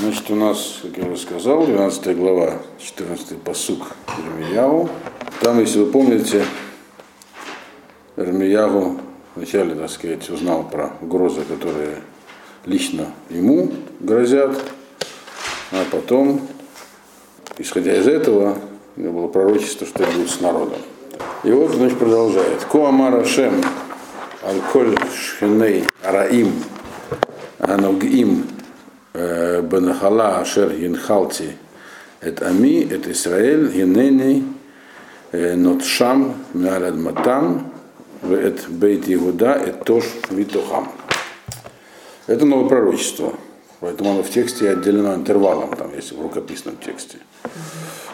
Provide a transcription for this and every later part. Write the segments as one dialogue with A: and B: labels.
A: Значит, у нас, как я уже сказал, 12 глава, 14 посук Ирмияву. Там, если вы помните, Ирмияву вначале, так сказать, узнал про угрозы, которые лично ему грозят, а потом, исходя из этого, у него было пророчество, что будет с народом. И вот, значит, продолжает. Коамара Шем Аль-Коль Шхеней Араим Аногим Бенахала, Ашер Гинхалти, это Ами, это Израиль, Гинени, Нотшам, Миалад Матам, это Бейт Игуда, это Тош Витухам. Это новое пророчество. Поэтому оно в тексте отдельно интервалом, там есть в рукописном тексте.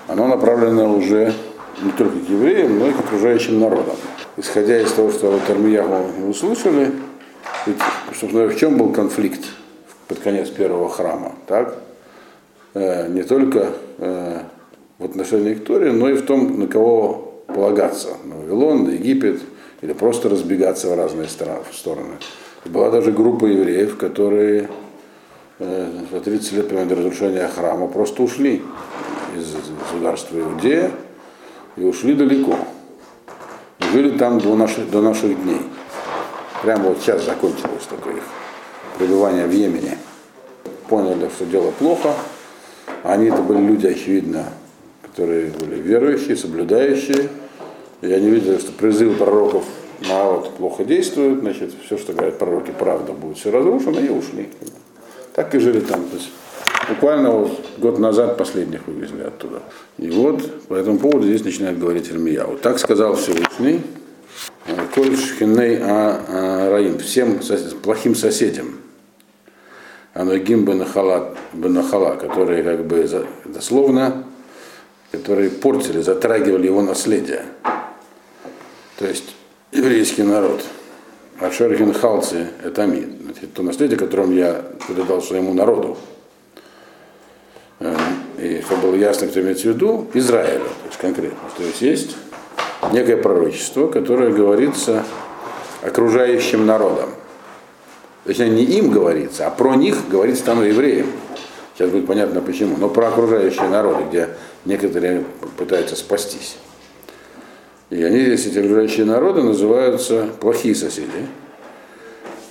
A: Оно направлено уже не только к евреям, но и к окружающим народам. Исходя из того, что вот Армияху услышали, ведь, собственно, в чем был конфликт под конец первого храма, так? Э, не только э, в отношении к Торе, но и в том, на кого полагаться, на Вавилон, на Египет, или просто разбегаться в разные стороны. Была даже группа евреев, которые э, за 30 лет после разрушения храма просто ушли из государства Иудея и ушли далеко. Жили там до наших, до наших дней. Прямо вот сейчас закончилось такое их пребывание в Йемене. Поняли, что дело плохо. Они это были люди, очевидно, которые были верующие, соблюдающие. И они видели, что призывы пророков на вот плохо действуют, значит, все, что говорят пророки, правда, будет все разрушено, и ушли. Так и жили там. То есть, буквально вот год назад последних вывезли оттуда. И вот по этому поводу здесь начинает говорить Ирмияу. Так сказал Всевышний, Коль Шхиней Раим, всем плохим соседям, Анагим Бенахала, Бенахала, которые как бы дословно, которые портили, затрагивали его наследие. То есть еврейский народ. Ашер Халци это ми, то наследие, которым я передал своему народу. И чтобы было ясно, кто имеется в виду, Израилю, то есть конкретно. То есть есть некое пророчество, которое говорится окружающим народам. Точнее, не им говорится, а про них говорится стану евреям. Сейчас будет понятно почему. Но про окружающие народы, где некоторые пытаются спастись. И они здесь, эти окружающие народы, называются плохие соседи,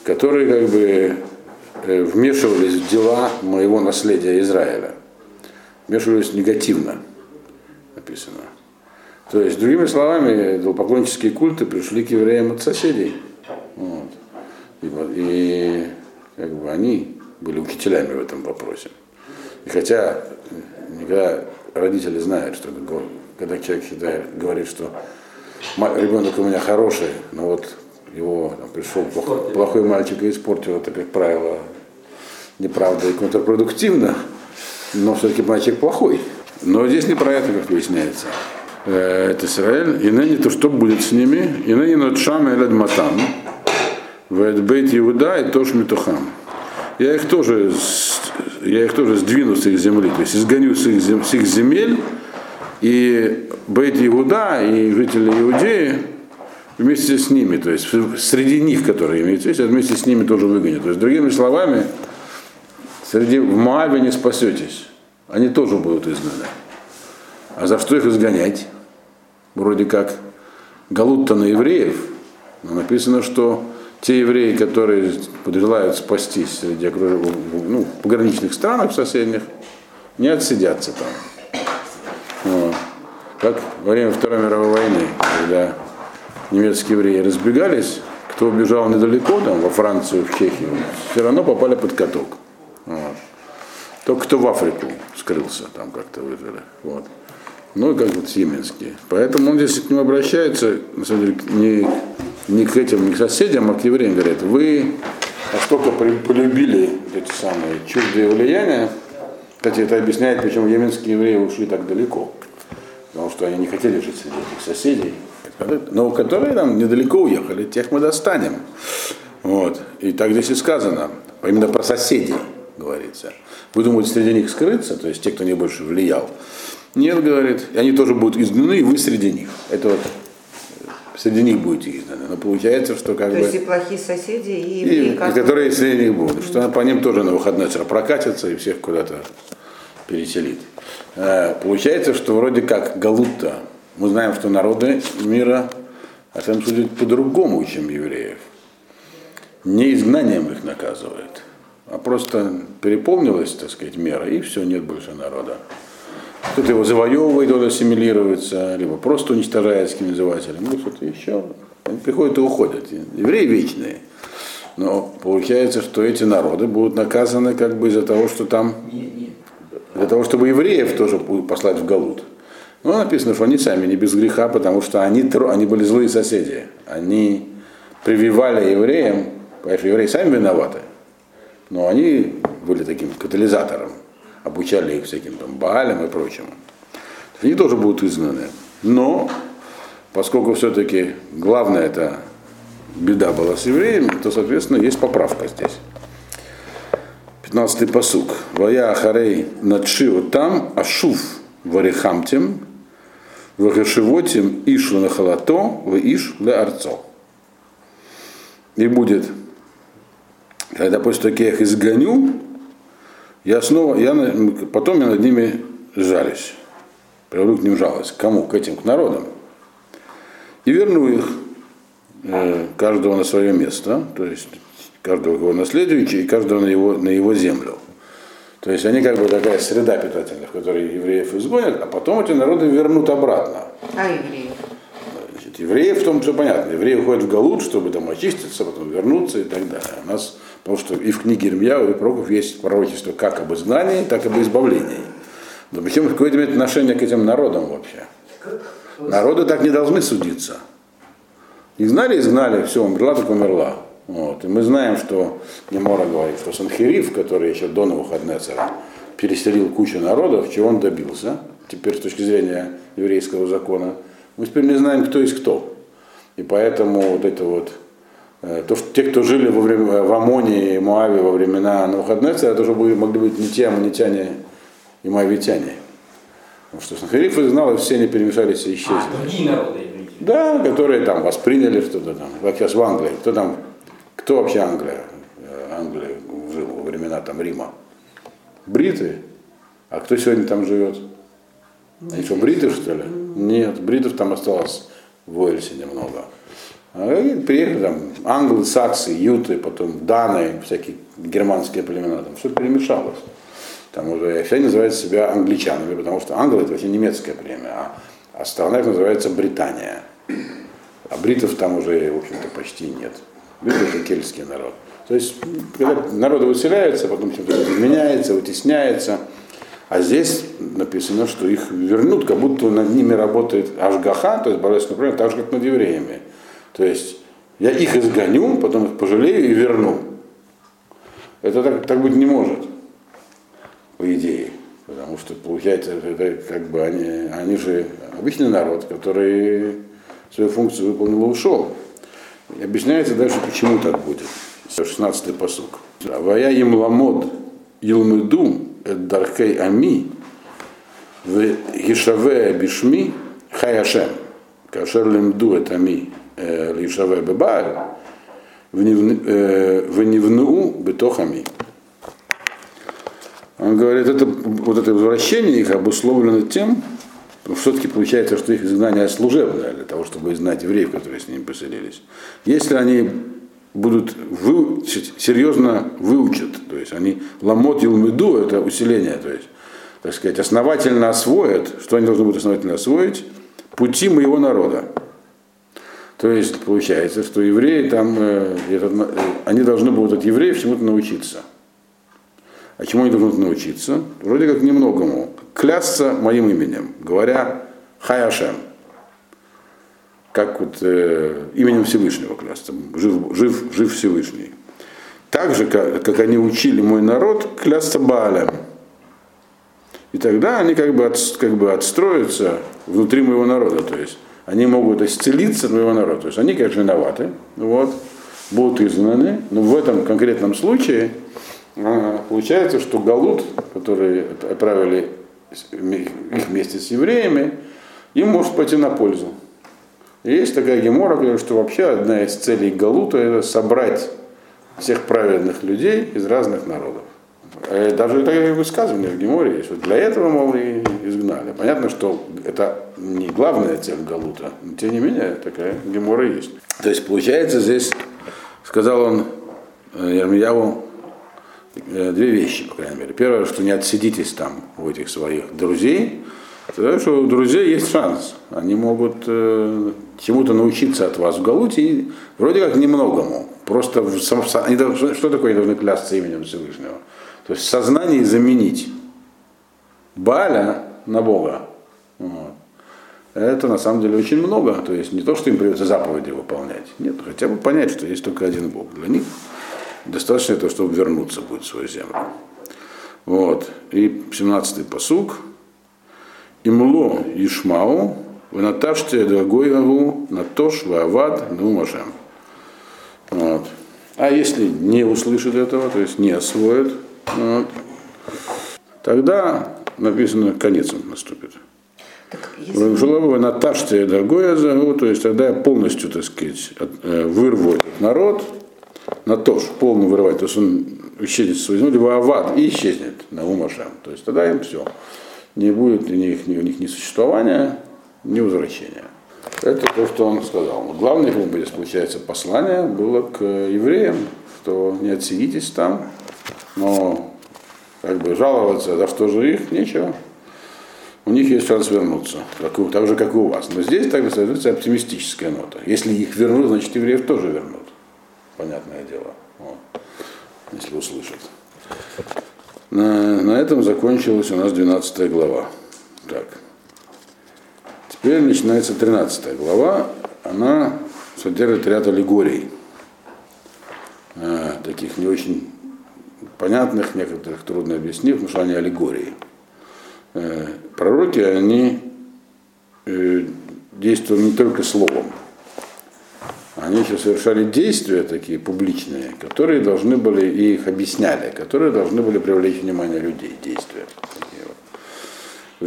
A: которые как бы э, вмешивались в дела моего наследия Израиля. Вмешивались негативно, написано. То есть, другими словами, идолопоклоннические культы пришли к евреям от соседей. Вот. И, и как бы они были учителями в этом вопросе. И хотя никогда родители знают, что когда человек считает, говорит, что ребенок у меня хороший, но вот его там, пришел плохой, плохой мальчик и испортил это, как правило, неправда и контрпродуктивно, но все-таки мальчик плохой. Но здесь не про это, как выясняется. Э, это Израиль, и ныне то, что будет с ними, и ныне над Шам и Матам, в Бейт Иуда и Тош Митухам. Я их тоже, я их тоже сдвину с их земли, то есть изгоню с их, с их земель, и Бейт Иуда и жители Иудеи вместе с ними, то есть среди них, которые имеют весь, вместе с ними тоже выгонят. То есть, другими словами, среди, в Моаве не спасетесь, они тоже будут изгнаны. А за что их изгонять? Вроде как галут-то на евреев, но написано, что те евреи, которые желают спастись среди ну, пограничных странах соседних, не отсидятся там. Вот. Как во время Второй мировой войны, когда немецкие евреи разбегались, кто убежал недалеко, там, во Францию, в Чехию, все равно попали под каток. Вот. Только кто в Африку скрылся, там как-то выжили. Вот. Ну, как вот Сименские. Поэтому он здесь к ним обращается, на самом деле, не, не к этим, не к соседям, а к евреям. Говорит, вы настолько полюбили эти самые чуждые влияния, кстати, это объясняет, почему йеменские евреи ушли так далеко. Потому что они не хотели жить среди этих соседей. Но которые нам недалеко уехали, тех мы достанем. Вот. И так здесь и сказано. Именно про соседей говорится. Вы думаете, среди них скрыться, то есть те, кто не больше влиял. Нет, говорит, и они тоже будут изгнаны, и вы среди них. Это вот среди них будете изгнаны. Но получается, что как
B: То
A: бы...
B: есть и плохие соседи, и
A: И, и которые среди них будут. Что по ним тоже на выходной сразу прокатятся и всех куда-то переселит. Э, Получается, что вроде как Галута, мы знаем, что народы мира Ашем судит по-другому, чем евреев. Не изгнанием их наказывает, а просто переполнилась, так сказать, мера, и все, нет больше народа. Кто-то его завоевывает, он ассимилируется, либо просто уничтожает с каким назывателем, ну что-то еще. Они приходят и уходят. Евреи вечные. Но получается, что эти народы будут наказаны как бы из-за того, что там, для того, чтобы евреев тоже послать в Галут. Ну, написано, что они сами не без греха, потому что они, они были злые соседи. Они прививали евреям, понимаешь, евреи сами виноваты, но они были таким катализатором, обучали их всяким там Баалям и прочему. Они тоже будут изгнаны. Но, поскольку все-таки главное это беда была с евреями, то, соответственно, есть поправка здесь. 15-й посук. Вая Ахарей надшиу там, ашув варихамтем, вагашивотим иш ланахалато, в иш ле арцо. И будет, когда после того, их изгоню, я снова, я, потом я над ними жалюсь. Привлеку к ним жалость. Кому? К этим, к народам. И верну их, э, каждого на свое место, то есть каждого его наследующего и каждого на его, на его землю. То есть они как бы такая среда питательная, в которой евреев изгонят, а потом эти народы вернут обратно.
B: А евреев?
A: Значит, евреев в том, что понятно, евреи уходят в Галут, чтобы там очиститься, потом вернуться и так далее. У нас, потому что и в книге Ирмьяу, и пророков есть пророчество как об изгнании, так и об избавлении. Но причем какое-то имеет отношение к этим народам вообще. Народы так не должны судиться. Изгнали, изгнали, все, умерла, так умерла. Вот. И мы знаем, что Немора говорит, что Санхериф, который еще до Навуходнецера переселил кучу народов, чего он добился, теперь с точки зрения еврейского закона, мы теперь не знаем, кто есть кто. И поэтому вот это вот, то, что те, кто жили во время, в Амоне и Моаве во времена Навуходнецера, это уже были, могли быть не те аммонитяне и моавитяне. Потому что Санхериф изгнал, и все они перемешались и исчезли.
C: А, другие народы.
A: Да, которые там восприняли что-то там. Как сейчас в Англии. Кто там, кто вообще Англия? Э, Англия жил во времена там Рима. Бриты? А кто сегодня там живет? Они что, бриты, что ли? Нет, бритов там осталось в Уэльсе немного. А и приехали там англы, саксы, юты, потом даны, всякие германские племена, там все перемешалось. Там уже все называют себя англичанами, потому что англы это вообще немецкое племя, а, а страна их называется Британия. А бритов там уже, в общем-то, почти нет. Бриты это кельтский народ. То есть, когда народы выселяются, потом что-то изменяется, вытесняется. А здесь написано, что их вернут, как будто над ними работает Ашгаха, то есть божественное управление, так же, как над евреями. То есть я их изгоню, потом их пожалею и верну. Это так, так быть не может, по идее. Потому что, получается, это как бы они, они же обычный народ, который свою функцию выполнил и ушел. И объясняется дальше, почему так будет. 16-й посук. Вая им ламод илмыду эт дархей ами в гишаве бишми хаяшем. Кашер лимду эт ами лишаве бебааль венивну бетохами. Он говорит, это, вот это возвращение их обусловлено тем, все-таки получается, что их изгнание служебное, для того, чтобы изгнать евреев, которые с ними поселились. Если они будут выучить, серьезно выучат, то есть они ламот илмеду, это усиление, то есть, так сказать, основательно освоят, что они должны будут основательно освоить, пути моего народа. То есть получается, что евреи там, э, это, э, они должны будут от евреев чему-то научиться. А чему они должны научиться? Вроде как немногому. Клясться моим именем, говоря Хаяшем. Как вот э, именем Всевышнего клясться. Жив, жив, жив Всевышний. Так же, как, как они учили мой народ, клясться Баалем. И тогда они как бы, от, как бы отстроятся внутри моего народа. То есть они могут исцелиться от моего народа. То есть они, конечно, виноваты, вот, будут изгнаны, но в этом конкретном случае а, получается, что Галут, который отправили их вместе с евреями, им может пойти на пользу. Есть такая гемора, что вообще одна из целей Галута это собрать всех праведных людей из разных народов. Э, Даже такое высказывание в Геморе есть. Вот для этого, мол, и изгнали. Понятно, что это не главная цель Галута, но тем не менее такая Гемора есть. То есть получается здесь, сказал он э, Ермияву, э, две вещи, по крайней мере. Первое, что не отсидитесь там у этих своих друзей, Потому что у друзей есть шанс. Они могут э, чему-то научиться от вас в Галуте, и вроде как немногому. Просто в, сам- они что такое они должны клясться именем Всевышнего? То есть в сознании заменить Баля на Бога. Вот. Это на самом деле очень много. То есть не то, что им придется заповеди выполнять. Нет, хотя бы понять, что есть только один Бог. Для них достаточно этого, чтобы вернуться будет в свою землю. Вот. И 17-й посуг. Имло Ишмау, Ванаташте Дагоеву, Натош, Ваавад, Нумашем. Вот. А если не услышит этого, то есть не освоит, вот, тогда написано, конец он наступит.
B: Так, если...
A: Жиловой Наташте Дагоя зову, то есть тогда я полностью, так сказать, э, вырву этот народ, Натош, полный вырывать, то есть он исчезнет с своей земли, Ваавад, и исчезнет на Умашем. То есть тогда им все. Не будет ни, их, ни у них ни существования, ни возвращения. Это то, что он сказал. Но главное, бы, здесь получается, послание было к евреям, что не отсидитесь там, но как бы жаловаться, за что же их, нечего. У них есть шанс вернуться, как, и- так же, как и у вас. Но здесь также создается оптимистическая нота. Если их вернут, значит евреев тоже вернут. Понятное дело. Вот. Если услышат. На, на этом закончилась у нас 12 глава. Так. Теперь начинается 13 глава. Она содержит ряд аллегорий. Э, таких не очень понятных, некоторых трудно объяснить, потому что они аллегории. Э, пророки, они э, действовали не только словом. Они еще совершали действия такие публичные, которые должны были, и их объясняли, которые должны были привлечь внимание людей, действия.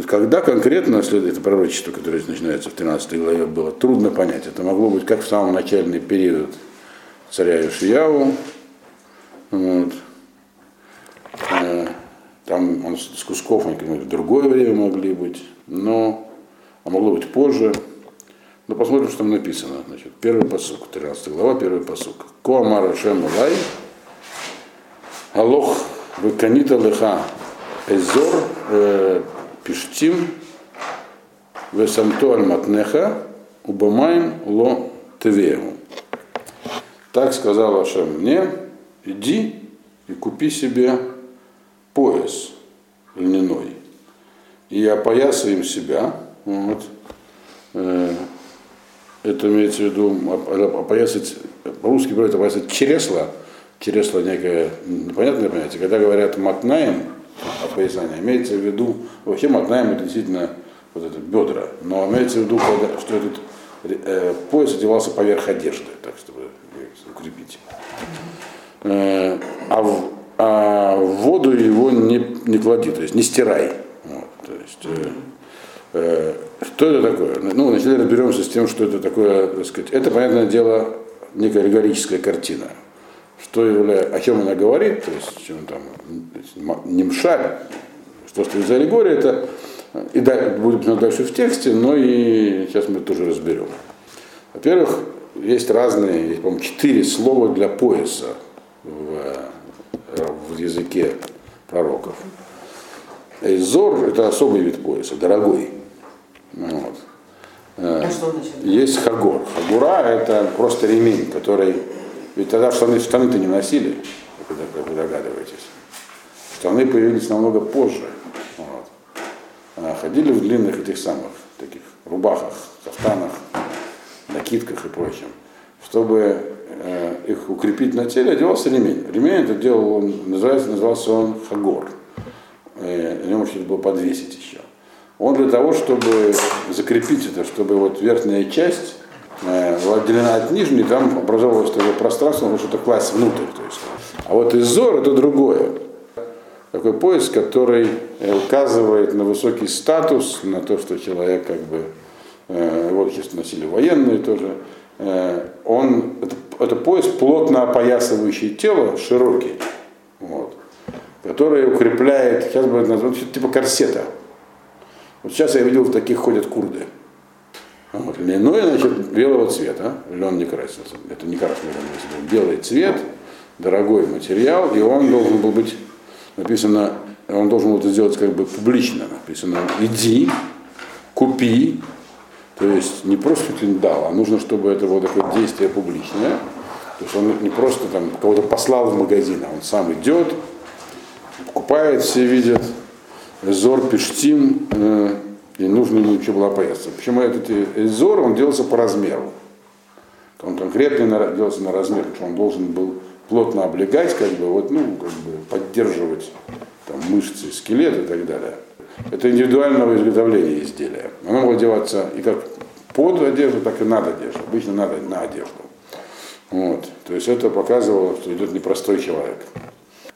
A: Когда конкретно следует это пророчество, которое начинается в 13 главе, было трудно понять. Это могло быть как в самом начальный период царя Ишияву, вот. Э, там он с кусков, они в другое время могли быть, но а могло быть позже. Но посмотрим, что там написано. Значит, первый посук, 13 глава, первый посук. Коамара Шем Лай, Алох Веканита Леха Эзор э, Пиштим Весамто Альматнеха Убамаем Ло Тевеу. Так сказал Ашем мне, иди и купи себе пояс льняной и опоясаем себя. Вот. Э, Это имеется в виду оп- опоясать, по-русски говорят опоясать чересло, чересло некое непонятное понятие. Когда говорят матнаем, опоясание, имеется в виду, вообще матнаем это действительно вот это бедра, но имеется в виду, что этот э, пояс одевался поверх одежды, так чтобы укрепить. Э, а, в, а в воду его не, не клади, то есть не стирай. Вот, то есть, э, э, что это такое? Ну, вначале разберемся с тем, что это такое, так сказать. Это, понятное дело, некая аллегорическая картина. Что является, о чем она говорит, то есть, чем там, немшаль, что стоит за аллегория, это и да, будет дальше в тексте, но и сейчас мы тоже разберем. Во-первых, есть разные, по-моему, четыре слова для пояса в, в языке пророков. Эйзор – это особый вид пояса, дорогой. Вот. Э,
B: А что значит?
A: Есть хагор. Хагура – это просто ремень, который... Ведь тогда штаны, штаны-то не носили, как вы- догадываетесь. Штаны появились намного позже. Вот. А ходили в длинных этих самых таких рубахах, кафтанах, накидках и прочем. Чтобы э, их укрепить на теле, одевался ремень. Ремень это делал, он, называется, назывался он хагор. Э, на нем можно было подвесить еще. Он для того, чтобы закрепить это, чтобы вот верхняя часть э, была отделена от нижней, там образовалось такое пространство, нужно что-то класть внутрь. То есть. А вот изор это другое. Такой пояс, который э, указывает на высокий статус, на то, что человек как бы э, его, естественно, носили военные тоже, э, он, это, это пояс плотно опоясывающий тело, широкий, вот, который укрепляет, сейчас бы это назвать, типа корсета. Вот сейчас я видел, в таких ходят курды. Вот. Льняной, значит, белого цвета. Лен не красился. Это не красный белый цвет, дорогой материал, и он должен был быть написано, он должен был это сделать как бы публично. Написано, иди, купи. То есть не просто ты дал, а нужно, чтобы это было такое действие публичное. То есть он не просто там кого-то послал в магазин, а он сам идет, покупает, все видят, Зор Пештим, э, и нужно ему еще было поясаться. Почему этот Зор, он делался по размеру. Он конкретно делался на размер, потому что он должен был плотно облегать, как бы, вот, ну, как бы поддерживать там, мышцы, скелет и так далее. Это индивидуального изготовления изделия. Оно могло делаться и как под одежду, так и над одежду. Обычно надо на одежду. Вот. То есть это показывало, что идет непростой человек.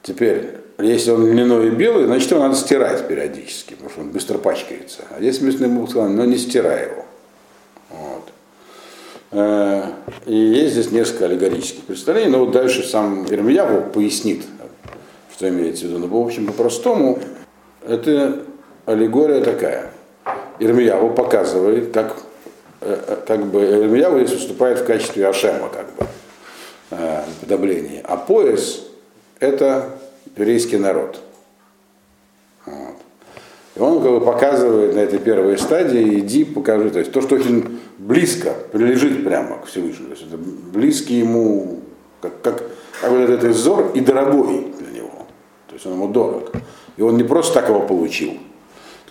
A: Теперь, если он льняной и белый, значит его надо стирать периодически, потому что он быстро пачкается. А если мясной мух, но не стирай его. Вот. Э, и есть здесь несколько аллегорических представлений, но вот дальше сам Ирмияву пояснит, что имеется в виду. Но, в общем, по-простому, это аллегория такая. Ирмияву показывает, как, э, э, как бы Ирмияву здесь выступает в качестве Ашема, как бы, подобления. А пояс – это еврейский народ. Вот. И он как бы показывает на этой первой стадии, иди, покажи. То есть то, что очень близко, прилежит прямо к Всевышнему. То есть это близкий ему, как, как, как вот этот взор и дорогой для него. То есть он ему дорог. И он не просто так его получил.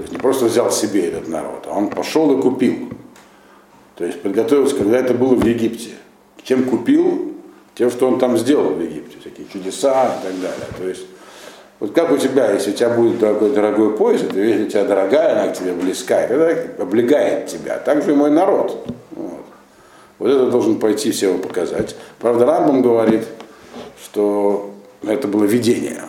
A: То есть не просто взял себе этот народ, а он пошел и купил. То есть подготовился, когда это было в Египте. Чем купил? Тем, что он там сделал в Египте. Всякие чудеса и так далее. То есть вот как у тебя, если у тебя будет дорогой, дорогой пояс, это вещь у тебя дорогая, она к тебе близка, это облегает тебя. Так же и мой народ. Вот. вот это должен пойти все показать. Правда, Рамбам говорит, что это было видение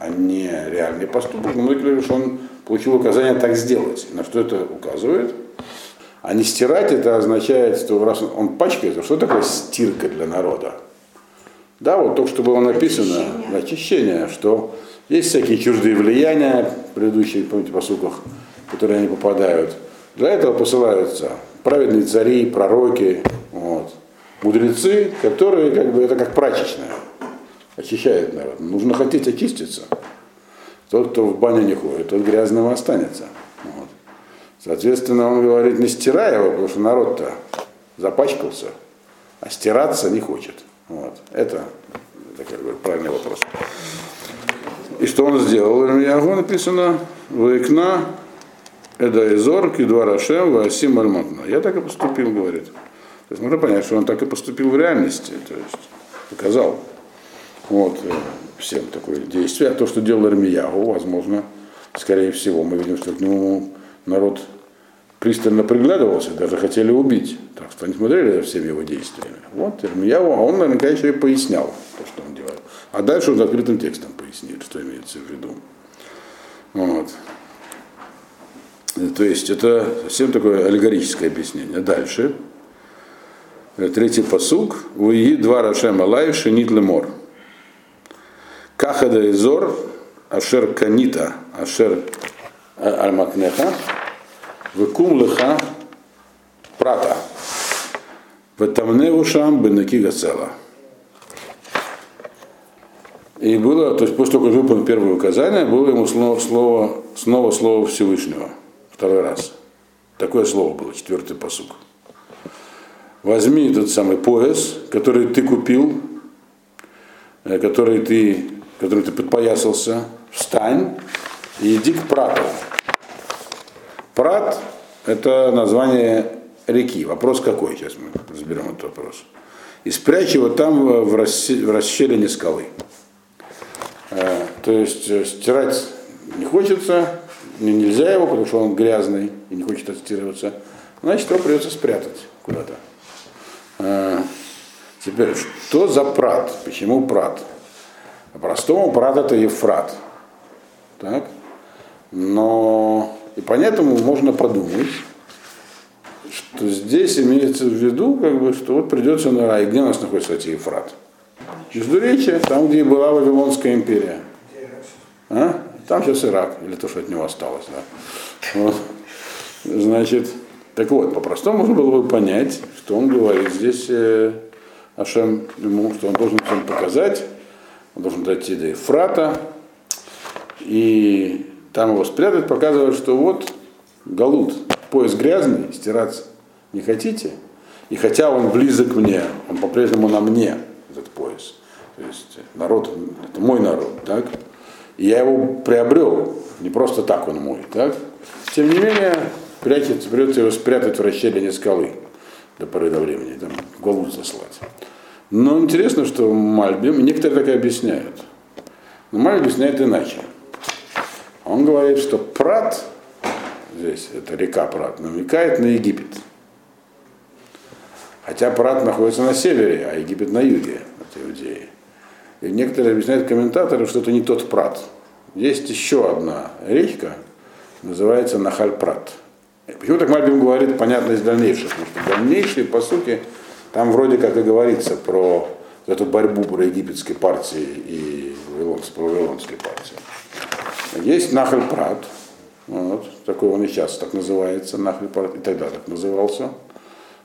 A: а не реальный поступок. Но многие говорят, что он получил указание так сделать. На что это указывает? А не стирать это означает, что раз он пачкается, что такое стирка для народа? Да, вот то, что было написано, очищение, очищение что есть всякие чуждые влияния, предыдущие, помните, по суках, которые они попадают. Для этого посылаются праведные цари, пророки, вот, мудрецы, которые, как бы, это как прачечная, очищает народ. Нужно хотеть очиститься. Тот, кто в баню не ходит, тот грязным останется. Вот. Соответственно, он говорит, не стирай его, потому что народ-то запачкался, а стираться не хочет. Вот. Это, это как бы правильный вопрос. И что он сделал? Ирмиягу написано Вайкна Эдаизор Кидва Рашем Васим Альматна. Я так и поступил, говорит. То есть можно понять, что он так и поступил в реальности, то есть показал вот, э, всем такое действие. А то, что делал Ирмиягу, возможно, скорее всего, мы видим, что к нему народ пристально приглядывался, даже хотели убить. Так что они смотрели за всеми его действиями. Вот Ирмияу, а он наверняка еще и пояснял то, что он делает. А дальше он открытым текстом пояснит, что имеется в виду. Вот. То есть это совсем такое аллегорическое объяснение. Дальше. Третий посук. Уи два рашем алай шинит лемор. Кахада изор ашер канита ашер альмакнеха Векум лыха прата. Ветамневушам бенаки гацела. И было, то есть после того, как выполнил первое указание, было ему слово, слово, снова слово Всевышнего. Второй раз. Такое слово было, четвертый посук. Возьми тот самый пояс, который ты купил, э, который ты, который ты подпоясался, встань и иди к прату. Прат – это название реки. Вопрос какой? Сейчас мы разберем этот вопрос. И спрячь его там в расщелине скалы. Э, то есть э, стирать не хочется, нельзя его, потому что он грязный и не хочет отстирываться. Значит, его придется спрятать куда-то. Э, теперь, что за прат? Почему прат? По-простому прат это Ефрат. Так? Но и поэтому можно подумать, то здесь имеется в виду, как бы, что вот придется на рай. Где у нас находится, кстати, Ефрат? Междуречие, там, где была Вавилонская империя. А? Там сейчас Ирак, или то, что от него осталось. Да. Вот. Значит, так вот, по-простому можно было бы понять, что он говорит здесь э, Ашем ему, что он должен всем показать, он должен дойти до Ефрата, и там его спрятать, показывает, что вот Галут, пояс грязный, стираться не хотите, и хотя он близок мне, он по-прежнему на мне, этот пояс. То есть народ, это мой народ, так? И я его приобрел, не просто так он мой, так? Тем не менее, прячет, придется его спрятать в расщелине скалы до поры до времени, там, голову заслать. Но интересно, что Мальбим, некоторые так и объясняют. Но Мальбим объясняет иначе. Он говорит, что Прат, здесь это река Прат, намекает на Египет. Хотя Прат находится на севере, а Египет на юге от Иудеи. И некоторые объясняют комментаторы, что это не тот Прат. Есть еще одна речка, называется Нахаль-Прат. Почему так Мальбим говорит, понятно из дальнейших, потому что дальнейшие, по сути, там вроде как и говорится про эту борьбу про египетской партии и вавилонской, вавилонской партии. Есть Нахаль Прат, вот, такой он и сейчас так называется, Нахаль Прат, и тогда так назывался.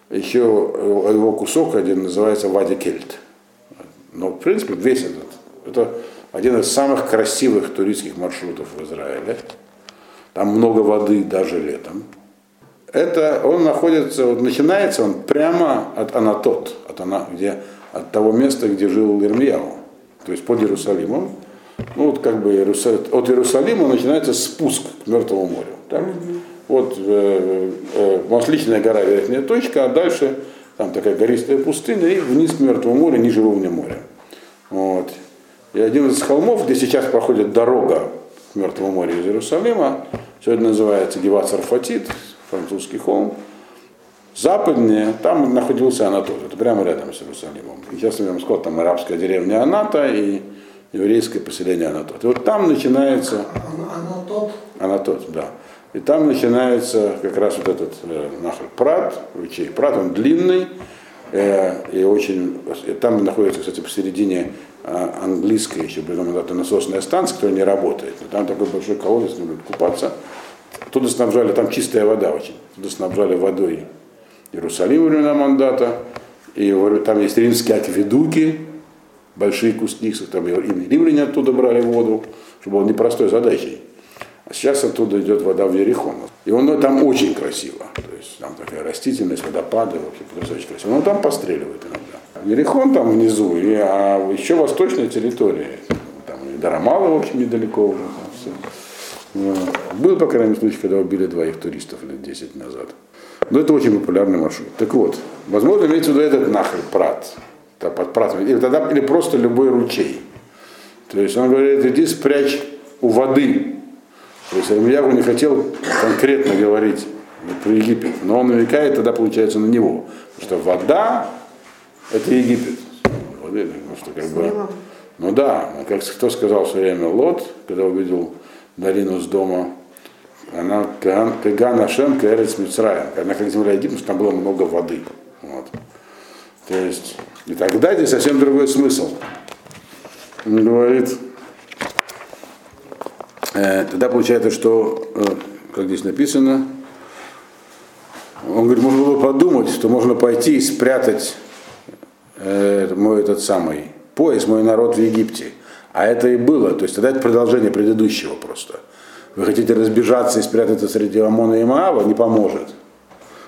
A: Еще его кусок один называется Вади Кельт. Но, в принципе, весь этот, это один из самых красивых туристских маршрутов в Израиле. Там много воды даже летом это он находится, вот начинается он прямо от Анатот, от, Ана, где, от того места, где жил Ирмияу, то есть под Иерусалимом. Ну вот как бы от Иерусалима начинается спуск к Мертвому морю. Так? Вот э, э, Масличная гора верхняя точка, а дальше там такая гористая пустыня и вниз к Мертвому морю, ниже уровня моря. Вот. И один из холмов, где сейчас проходит дорога к Мертвому морю из Иерусалима, сегодня называется Геват Сарфатит, французский холм. Западнее, там находился Анатот, это прямо рядом с Иерусалимом. И сейчас я вам сказал, там арабская деревня Аната и еврейское поселение Анатот. И вот там начинается...
C: Анатот?
A: Анатот, да. И там начинается как раз вот этот э, нахер Прат, ручей Прат, он длинный, э, и очень, и там находится, кстати, посередине э, английская еще насосная станция, которая не работает. И там такой большой колодец, не будет купаться. Туда снабжали, там чистая вода очень, туда снабжали водой Иерусалим времена мандата, и там есть римские акведуки, большие куски, там именно римляне оттуда брали воду, чтобы было непростой задачей. А сейчас оттуда идет вода в Ерихон. И он там очень красиво. То есть там такая растительность, водопады, вообще очень красиво. Но там постреливает иногда. Ерихон там внизу, и, а еще восточная территория. Там и Дарамала, в общем, недалеко уже. Все. Был, по крайней мере, случай, когда убили двоих туристов лет 10 назад. Но это очень популярный маршрут. Так вот, возможно, имеется в виду этот нахрен Прат. Под Прат или, тогда, или просто любой ручей. То есть он говорит, иди спрячь у воды. То есть Армиягу не хотел конкретно говорить про Египет, но он намекает тогда, получается, на него. Потому что вода – это Египет. Ну, что, как бы, ну да, как кто сказал все время Лот, когда увидел долину с дома, она Каган Ашем Кэрец Мицраем. Она как земля Египта, что там было много воды. Вот. То есть, и тогда здесь совсем другой смысл. Он говорит, э, тогда получается, что, э, как здесь написано, он говорит, можно было подумать, что можно пойти и спрятать э, мой этот самый пояс, мой народ в Египте. А это и было. То есть тогда это продолжение предыдущего просто. Вы хотите разбежаться и спрятаться среди Амона и Маава, не поможет.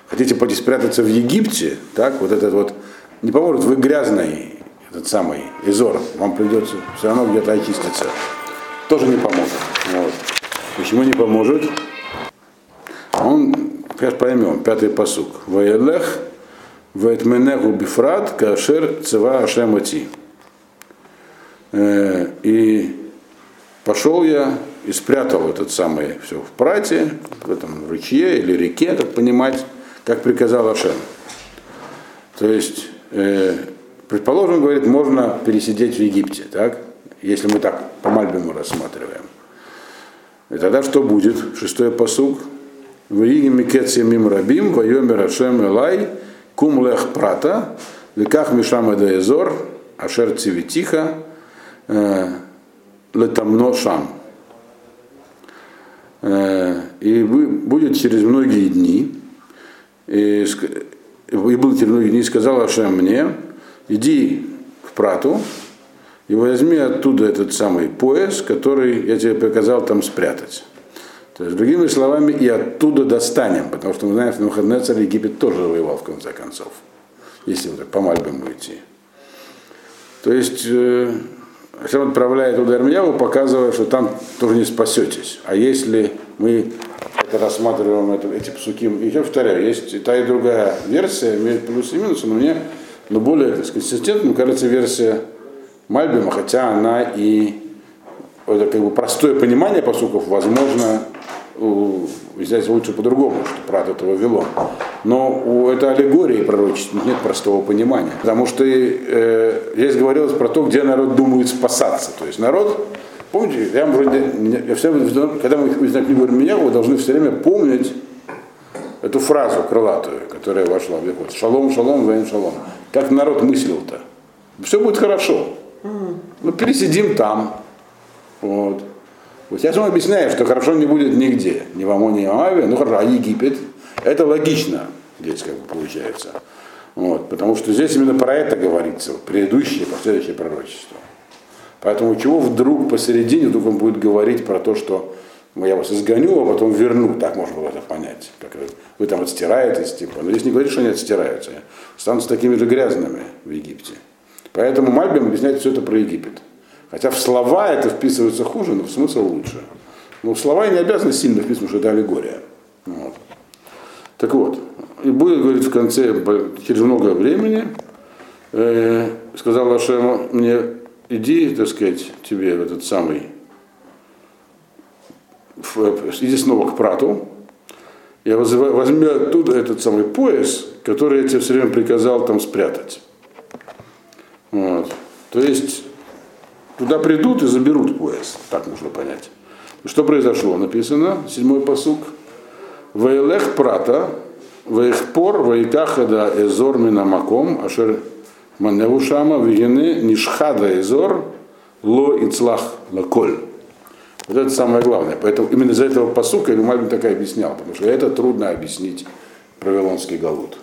A: Хотите пойти спрятаться в Египте, так, вот этот вот, не поможет, вы грязный, этот самый Изор, вам придется все равно где-то очиститься. Тоже не поможет. Вот. Почему не поможет? Он, сейчас поймем, пятый посук. Ваелех, Вайтменегу бифрат, кашер цева ашемати. Э, и пошел я и спрятал этот самый все в прате, в этом ручье или реке, как понимать, как приказал Ашем. То есть, э, предположим, говорит, можно пересидеть в Египте, так? Если мы так по Мальбиму рассматриваем. И тогда что будет? Шестой посуг. Ваиги Микеция Мим Рабим, Вайомер Ашем Элай, Кум Лех Прата, Веках Мишам Эдаезор, Ашер Цивитиха, Летамно Шам. И будет через многие дни, и, и был через многие дни, сказал Ашем мне, иди к Прату, и возьми оттуда этот самый пояс, который я тебе приказал там спрятать. То есть, другими словами, и оттуда достанем, потому что мы знаем, что Навуходнецер Египет тоже воевал в конце концов, если вот по Мальбиму идти. То есть, Hashem отправляет туда Ирмияву, показывая, что там тоже не спасетесь. А если мы это рассматриваем это, эти псуки, и я повторяю, есть и та и другая версия, имеет плюсы и минусы, но мне но более так сказать, консистентным кажется версия Мальбима, хотя она и это как бы простое понимание посуков, возможно, взять лучше по-другому, что прат это Вавилон. Но у этой аллегории пророчества нет простого понимания. Потому что э, здесь говорилось про то, где народ думает спасаться. То есть народ, помните, я вроде, я все, когда мы изучаем книгу меня, вы должны все время помнить эту фразу крылатую, которая вошла в векот. Шалом, шалом, воин шалом. Как народ мыслил-то? Все будет хорошо. Ну, пересидим там. Вот. Вот сейчас он объясняет, что хорошо не будет нигде, ни в Амоне, ни в Аве, ну хорошо, а Египет, это логично здесь как бы получается. Вот, потому что здесь именно про это говорится, предыдущее, последующее пророчество. Поэтому чего вдруг посередине вдруг он будет говорить про то, что я вас изгоню, а потом верну, так можно было это понять. Как вы, вы там отстираетесь, типа. Но здесь не говорит, что они отстираются, станут такими же грязными в Египте. Поэтому Мальбим объясняет все это про Египет. Хотя в слова это вписывается хуже, но в смысл лучше. Но в слова не обязаны сильно вписывать, что это аллегория. Вот. Так вот, и будет говорить в конце, через много времени, э, сказал Ашему мне, иди, так сказать, тебе в этот самый, в, иди снова к прату, я вызываю, возьми оттуда этот самый пояс, который я тебе все время приказал там спрятать. Вот. То есть Туда придут и заберут пояс, так можно понять. Что произошло? Написано, седьмой посук. Вейлех прата, вейхпор, вейкахада эзор минамаком, ашер маневушама, вегены нишхада эзор, ло ицлах лаколь. Вот это самое главное. Поэтому именно из-за этого посука Илюмальбин так и объяснял, потому что это трудно объяснить про Вавилонский Галут.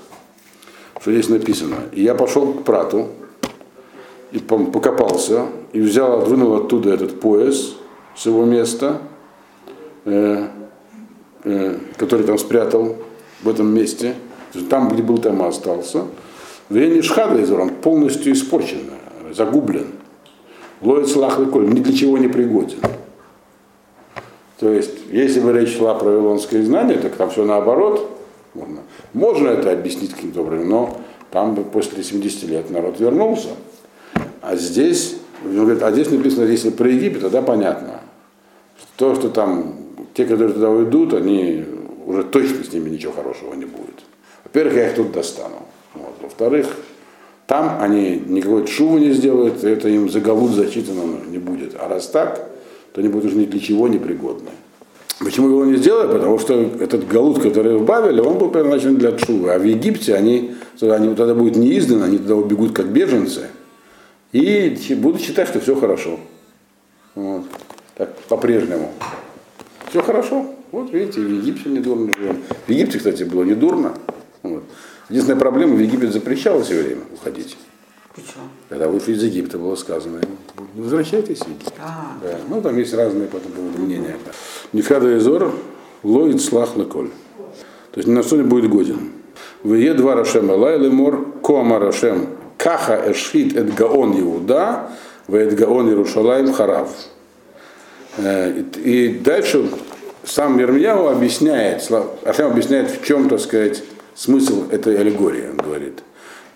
A: Что здесь написано. И я пошел к прату, и покопался, и взял, вынул оттуда этот пояс с его места, э, э, который там спрятал в этом месте, там, где был, там и остался. Вени Шхадлайзер, он полностью испорчен, загублен. Ловит лахлый коль, ни для чего не пригоден. То есть, если бы речь шла про вавилонское знание, так там все наоборот. Можно, можно это объяснить каким-то образом, но там после 70 лет народ вернулся. А здесь, говорит, а здесь написано, если про Египет, тогда понятно. То, что там, те, которые туда уйдут, они уже точно с ними ничего хорошего не будет. Во-первых, я их тут достану. Вот. Во-вторых, там они никакой шуму не сделают, это им за галут зачитано не будет. А раз так, то они будут уже ни для чего не пригодны. Почему его не сделали? Потому что этот галут, который в Бавеле, он был предназначен для Чувы. А в Египте они, они тогда будут не изданы, они тогда убегут как беженцы и буду считать, что все хорошо. Вот. Так, по-прежнему. Все хорошо. Вот видите, в Египте недурно живем. В Египте, кстати, было недурно. Вот. Единственная проблема, в Египет запрещалось все время уходить.
B: Почему?
A: Когда вышли из Египта, было сказано, возвращайтесь в Египет.
B: А.
A: Да. Ну, там есть разные по этому поводу мнения. Нефада Изор ловит слах коль. То есть ни на что не будет годен. В Е два Рашем Элай Лемор, Кома Рашем Каха эшхит эт гаон Иуда, в эт гаон Иерушалаем Харав. Э, и дальше сам Ермияу объясняет, Ашем объясняет, в чем, так сказать, смысл этой аллегории, он говорит.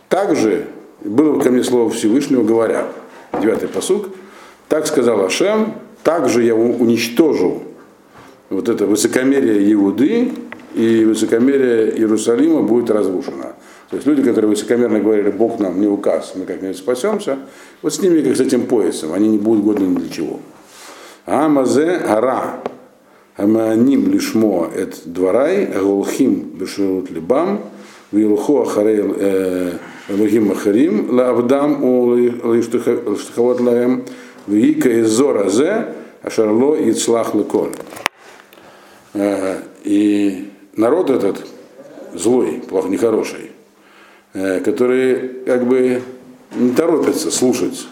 A: Также было ко мне слово Всевышнего, говоря, девятый посук, так сказал Ашем, также я уничтожу вот это высокомерие Иуды, и высокомерие Иерусалима будет разрушено. То есть люди, которые высокомерно говорили, Бог нам не указ, мы как-нибудь спасемся, вот с ними, как с этим поясом, они не будут годны ни для чего. Амазе ара. Аманим лишмо эт дворай, аголхим беширут либам, вилху ахарей элогим ахарим, лавдам у лиштахавот лаем, вика из зора зе, ашарло и цлах леколь. И народ этот злой, плохо, нехороший, который как бы не торопятся слушать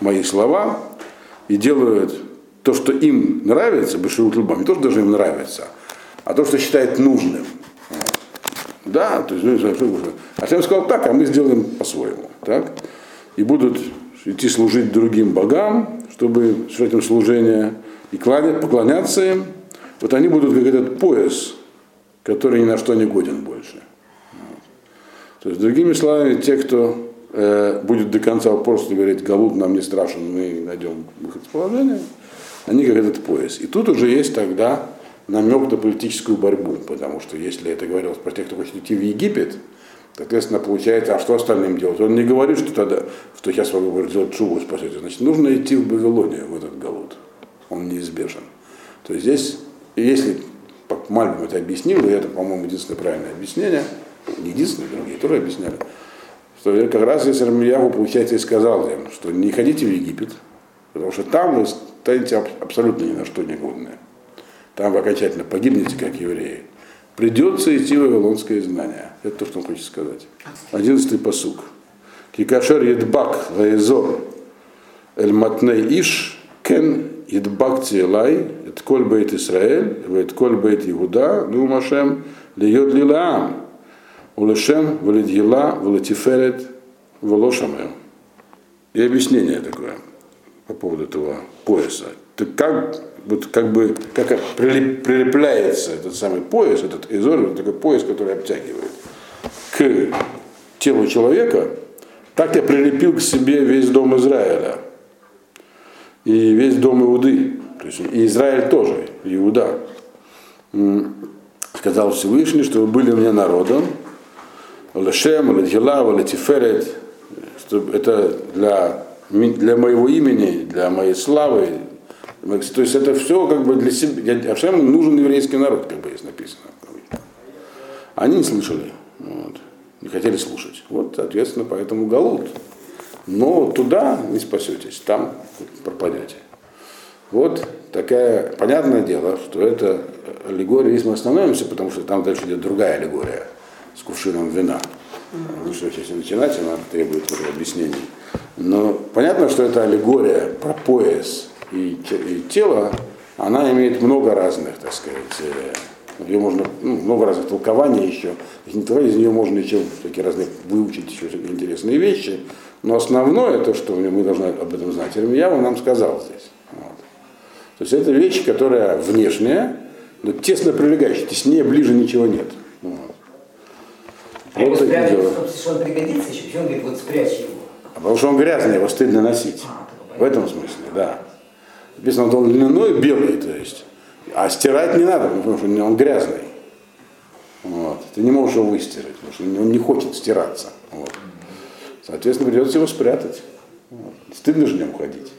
A: мои слова и делают то, что им нравится, Баширут Любам, не то, что даже им нравится, а то, что считает нужным. Да, то есть, ну, а Ашем сказал так, а мы сделаем по-своему. Так? И будут идти служить другим богам, чтобы с этим служение, и поклоняться им. Вот они будут как этот пояс, который ни на что не годен больше. То есть, другими словами, те, кто э, будет до конца упорственно говорить, Галут нам не страшен, мы найдем выход из положения, они как этот пояс. И тут уже есть тогда намек на политическую борьбу, потому что если это говорилось про тех, кто хочет идти в Египет, соответственно, получается, а что остальным делать? Он не говорит, что тогда, что сейчас могу сделать шубу спасете. Значит, нужно идти в Вавилонию, в этот Галут. Он неизбежен. То есть здесь, если Мальбим это объяснил, и это, по-моему, единственное правильное объяснение, не единственное, другие тоже объясняли, что как раз если Рамиягу, получается, и сказал им, что не ходите в Египет, потому что там вы станете абсолютно ни на что не годные. Там вы окончательно погибнете, как евреи. Придется идти в вавилонское знание. Это то, что он хочет сказать. Одиннадцатый посук. Кикашер едбак лаизор эль матней иш кен едбак тиелай эт коль бейт Исраэль вет коль бейт Иуда ну машем льет лилаам улешем валидьела валатиферет волошамем. И объяснение такое по поводу этого пояса. Так как, вот как бы, как прилеп, прилепляется этот самый пояс, этот изор, такой пояс, который обтягивает к телу человека, так я прилепил к себе весь дом Израиля и весь дом Иуды, то есть и Израиль тоже, Иуда. Сказал Всевышний, что вы были мне народом, Лешем, Ледхила, Летиферет, это для для моего имени, для моей славы. То есть это все как бы для себя. Ашем нужен еврейский народ, как бы есть написано. Они не слышали, вот, не хотели слушать. Вот, соответственно, поэтому Галут. Но туда не спасетесь, там пропадете. Вот такая, понятное дело, что это аллегория, если мы остановимся, потому что там дальше идет другая аллегория с кувшином вина. Потому что если начинать, она требует уже объяснений. Но понятно, что это аллегория про пояс и, и тело, она имеет много разных, так сказать, э, ее можно, ну, много разных толкований еще. Из нее можно еще такие разные выучить еще интересные вещи. Но основное, то, что мы должны об этом знать, Ирмиява нам сказал здесь. Вот. То есть это вещь, которая внешняя, но тесно прилегающая, теснее, ближе ничего нет. Вот.
B: Вот дела. Что он пригодится еще, почему он говорит, вот спрячь его.
A: А потому что он грязный, его стыдно носить. А, В этом смысле, да. Написано, он льняной, белый, то есть. А стирать не надо, потому что он грязный. Вот. Ты не можешь его выстирать, потому что он не хочет стираться. Вот. Соответственно, придется его спрятать. Вот. Стыдно же в нем ходить.